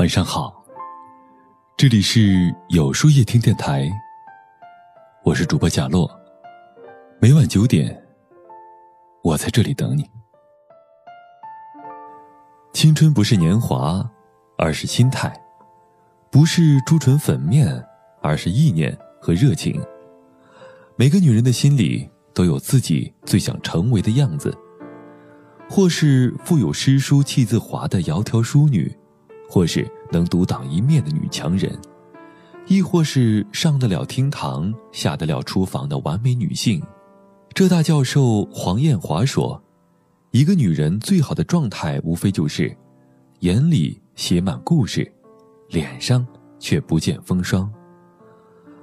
晚上好，这里是有书夜听电台，我是主播贾洛。每晚九点，我在这里等你。青春不是年华，而是心态；不是朱唇粉面，而是意念和热情。每个女人的心里都有自己最想成为的样子，或是富有诗书气自华的窈窕淑女。或是能独当一面的女强人，亦或是上得了厅堂、下得了厨房的完美女性。浙大教授黄艳华说：“一个女人最好的状态，无非就是眼里写满故事，脸上却不见风霜。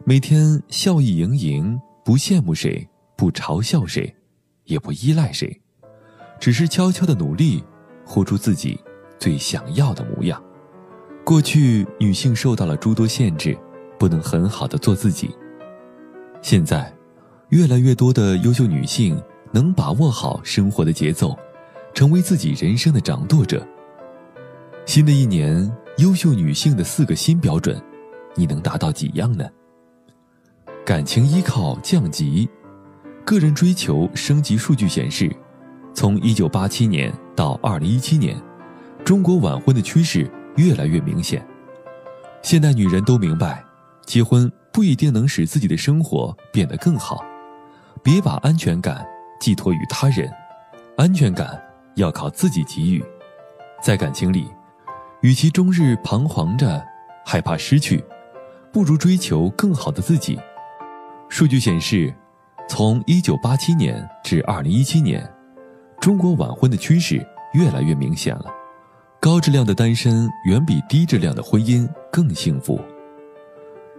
每天笑意盈盈，不羡慕谁，不嘲笑谁，也不依赖谁，只是悄悄的努力，活出自己最想要的模样。”过去，女性受到了诸多限制，不能很好的做自己。现在，越来越多的优秀女性能把握好生活的节奏，成为自己人生的掌舵者。新的一年，优秀女性的四个新标准，你能达到几样呢？感情依靠降级，个人追求升级。数据显示，从一九八七年到二零一七年，中国晚婚的趋势。越来越明显，现代女人都明白，结婚不一定能使自己的生活变得更好。别把安全感寄托于他人，安全感要靠自己给予。在感情里，与其终日彷徨着害怕失去，不如追求更好的自己。数据显示，从1987年至2017年，中国晚婚的趋势越来越明显了。高质量的单身远比低质量的婚姻更幸福。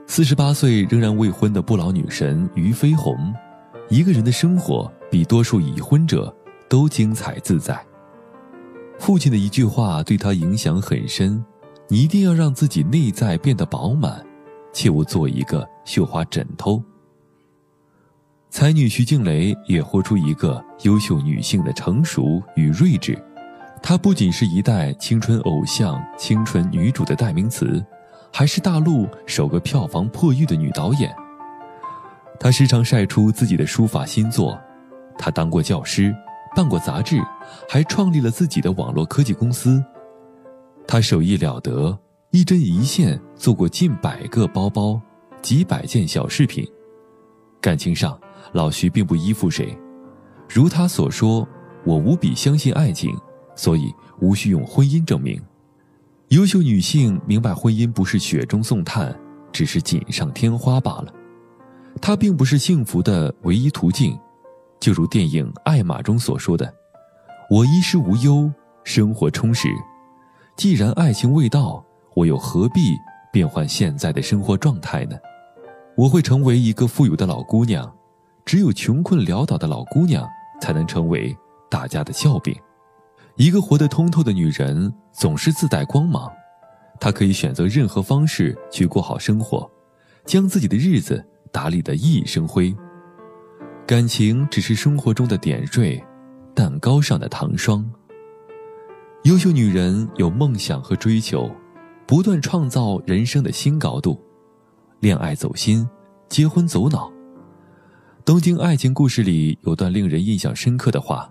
四十八岁仍然未婚的不老女神俞飞鸿，一个人的生活比多数已婚者都精彩自在。父亲的一句话对她影响很深：你一定要让自己内在变得饱满，切勿做一个绣花枕头。才女徐静蕾也活出一个优秀女性的成熟与睿智。她不仅是一代青春偶像、青春女主的代名词，还是大陆首个票房破亿的女导演。她时常晒出自己的书法新作，她当过教师，办过杂志，还创立了自己的网络科技公司。她手艺了得，一针一线做过近百个包包，几百件小饰品。感情上，老徐并不依附谁，如他所说：“我无比相信爱情。”所以无需用婚姻证明。优秀女性明白，婚姻不是雪中送炭，只是锦上添花罢了。它并不是幸福的唯一途径。就如电影《爱玛》中所说的：“我衣食无忧，生活充实。既然爱情未到，我又何必变换现在的生活状态呢？我会成为一个富有的老姑娘。只有穷困潦倒的老姑娘，才能成为大家的笑柄。”一个活得通透的女人总是自带光芒，她可以选择任何方式去过好生活，将自己的日子打理得熠熠生辉。感情只是生活中的点缀，蛋糕上的糖霜。优秀女人有梦想和追求，不断创造人生的新高度。恋爱走心，结婚走脑。东京爱情故事里有段令人印象深刻的话。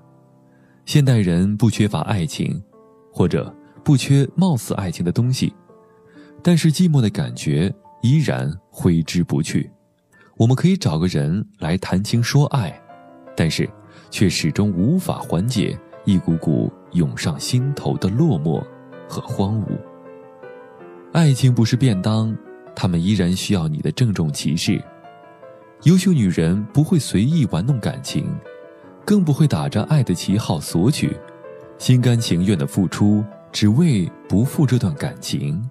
现代人不缺乏爱情，或者不缺貌似爱情的东西，但是寂寞的感觉依然挥之不去。我们可以找个人来谈情说爱，但是却始终无法缓解一股股涌上心头的落寞和荒芜。爱情不是便当，他们依然需要你的郑重其事。优秀女人不会随意玩弄感情。更不会打着爱的旗号索取，心甘情愿的付出，只为不负这段感情。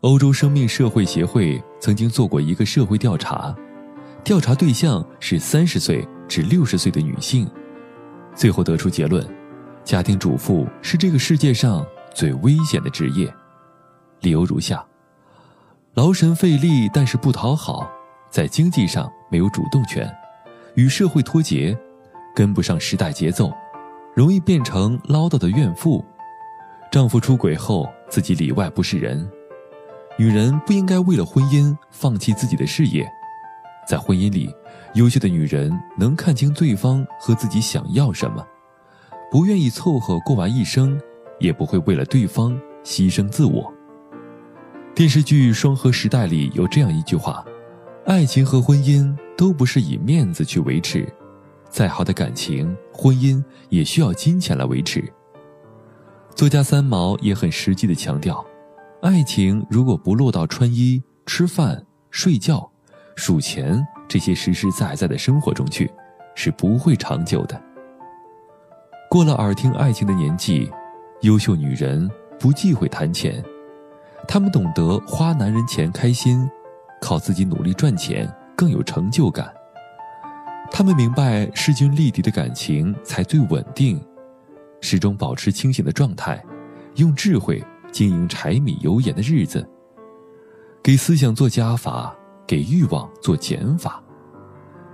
欧洲生命社会协会曾经做过一个社会调查，调查对象是三十岁至六十岁的女性，最后得出结论：家庭主妇是这个世界上最危险的职业。理由如下：劳神费力，但是不讨好，在经济上没有主动权，与社会脱节。跟不上时代节奏，容易变成唠叨的怨妇。丈夫出轨后，自己里外不是人。女人不应该为了婚姻放弃自己的事业。在婚姻里，优秀的女人能看清对方和自己想要什么，不愿意凑合过完一生，也不会为了对方牺牲自我。电视剧《双核时代》里有这样一句话：“爱情和婚姻都不是以面子去维持，再好的感情、婚姻也需要金钱来维持。”作家三毛也很实际的强调，爱情如果不落到穿衣、吃饭、睡觉、数钱这些实实在在的生活中去，是不会长久的。过了耳听爱情的年纪，优秀女人不忌讳谈钱。她们懂得花男人钱开心，靠自己努力赚钱更有成就感。他们明白势均力敌的感情才最稳定，始终保持清醒的状态，用智慧经营柴米油盐的日子。给思想做加法，给欲望做减法。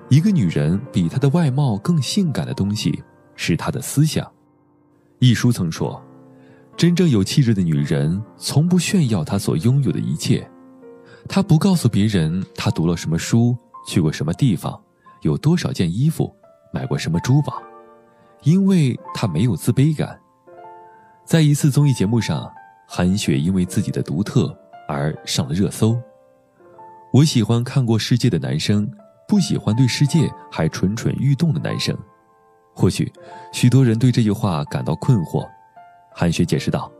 一个女人比她的外貌更性感的东西是她的思想。一书曾说。真正有气质的女人，从不炫耀她所拥有的一切，她不告诉别人她读了什么书，去过什么地方，有多少件衣服，买过什么珠宝，因为他没有自卑感。在一次综艺节目上，韩雪因为自己的独特而上了热搜。我喜欢看过世界的男生，不喜欢对世界还蠢蠢欲动的男生。或许，许多人对这句话感到困惑。韩雪解释道：“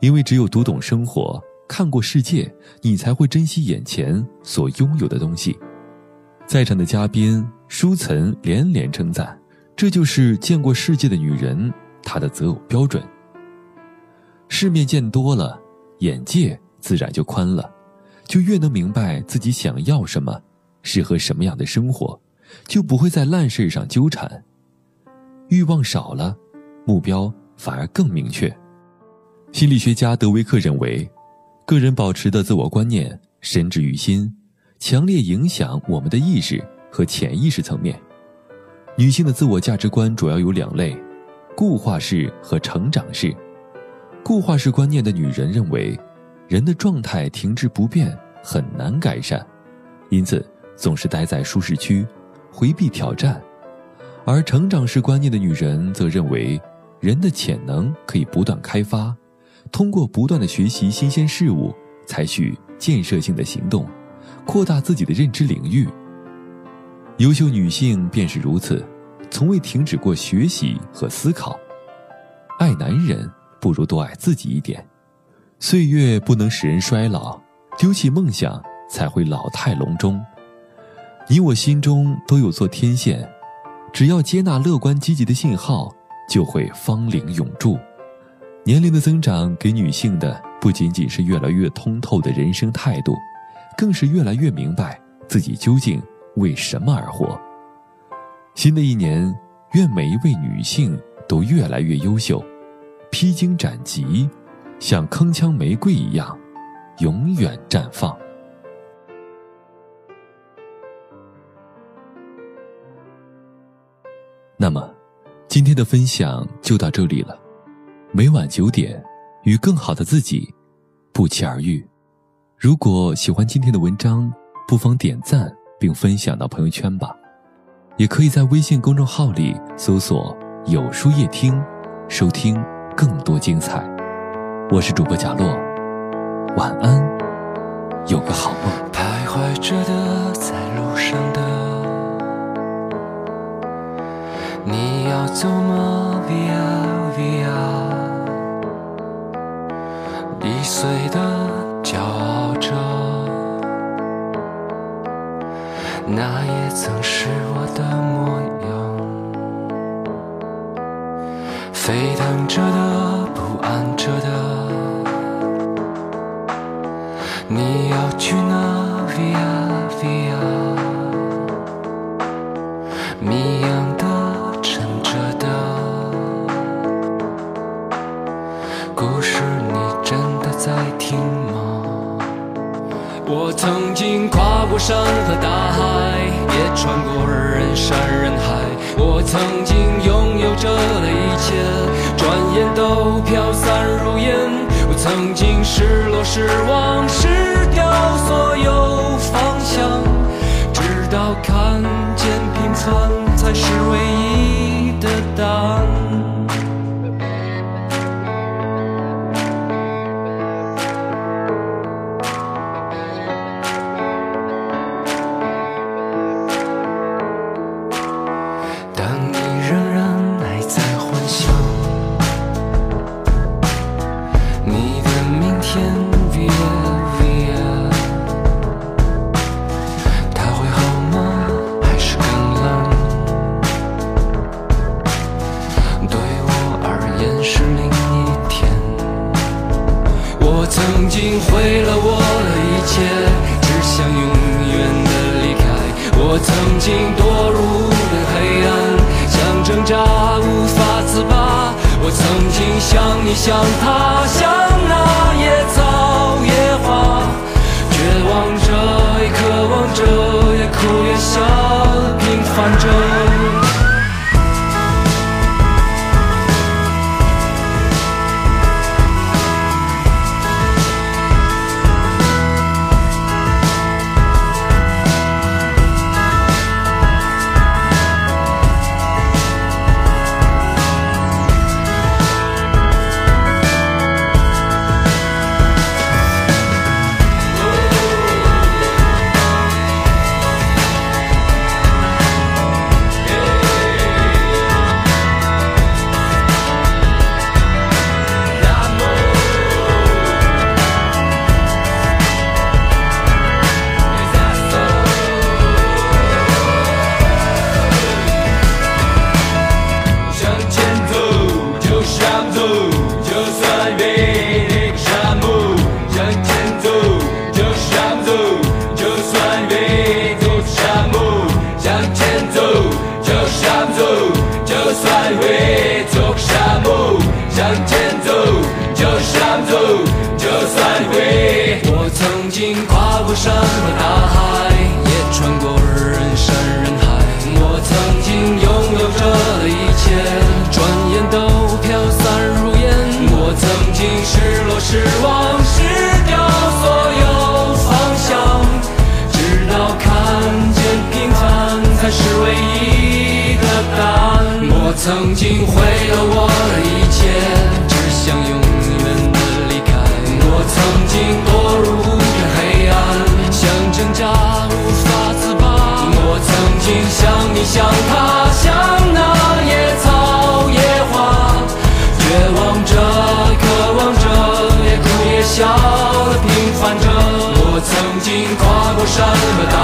因为只有读懂生活，看过世界，你才会珍惜眼前所拥有的东西。”在场的嘉宾舒岑连连称赞：“这就是见过世界的女人，她的择偶标准。世面见多了，眼界自然就宽了，就越能明白自己想要什么，适合什么样的生活，就不会在烂事上纠缠。欲望少了，目标。”反而更明确。心理学家德维克认为，个人保持的自我观念深植于心，强烈影响我们的意识和潜意识层面。女性的自我价值观主要有两类：固化式和成长式。固化式观念的女人认为，人的状态停滞不变，很难改善，因此总是待在舒适区，回避挑战；而成长式观念的女人则认为。人的潜能可以不断开发，通过不断的学习新鲜事物，采取建设性的行动，扩大自己的认知领域。优秀女性便是如此，从未停止过学习和思考。爱男人不如多爱自己一点。岁月不能使人衰老，丢弃梦想才会老态龙钟。你我心中都有座天线，只要接纳乐观积极的信号。就会芳龄永驻。年龄的增长给女性的不仅仅是越来越通透的人生态度，更是越来越明白自己究竟为什么而活。新的一年，愿每一位女性都越来越优秀，披荆斩棘，像铿锵玫瑰一样，永远绽放。那么。今天的分享就到这里了，每晚九点，与更好的自己不期而遇。如果喜欢今天的文章，不妨点赞并分享到朋友圈吧。也可以在微信公众号里搜索“有书夜听”，收听更多精彩。我是主播贾洛，晚安，有个好梦。徘徊着的，在路上的。你要走吗你要去哪？Via Via，谜样的、沉着的。故事，你真的在听吗？我曾经跨过山和大海，也穿过人山人海。曾经失落、失望、失掉所有方向，直到看见平凡才是唯一的答案。经堕入的黑暗，想挣扎无法自拔。我曾经像你像他，像那野草野花，绝望着也渴望着，也哭也笑，走，就算会走沙漠。向前走，就想走，就算会。我曾经跨过山和大海，也穿过人山人海。我曾经拥有着的一切，转眼都飘散如烟。我曾经失落、失望、曾经毁了我的一切，只想永远的离开。我曾经堕入无边黑暗，想挣扎无法自拔。我曾经像你像他，像那野草野花，绝望着，渴望着，也哭也笑的平凡着。我曾经跨过山和大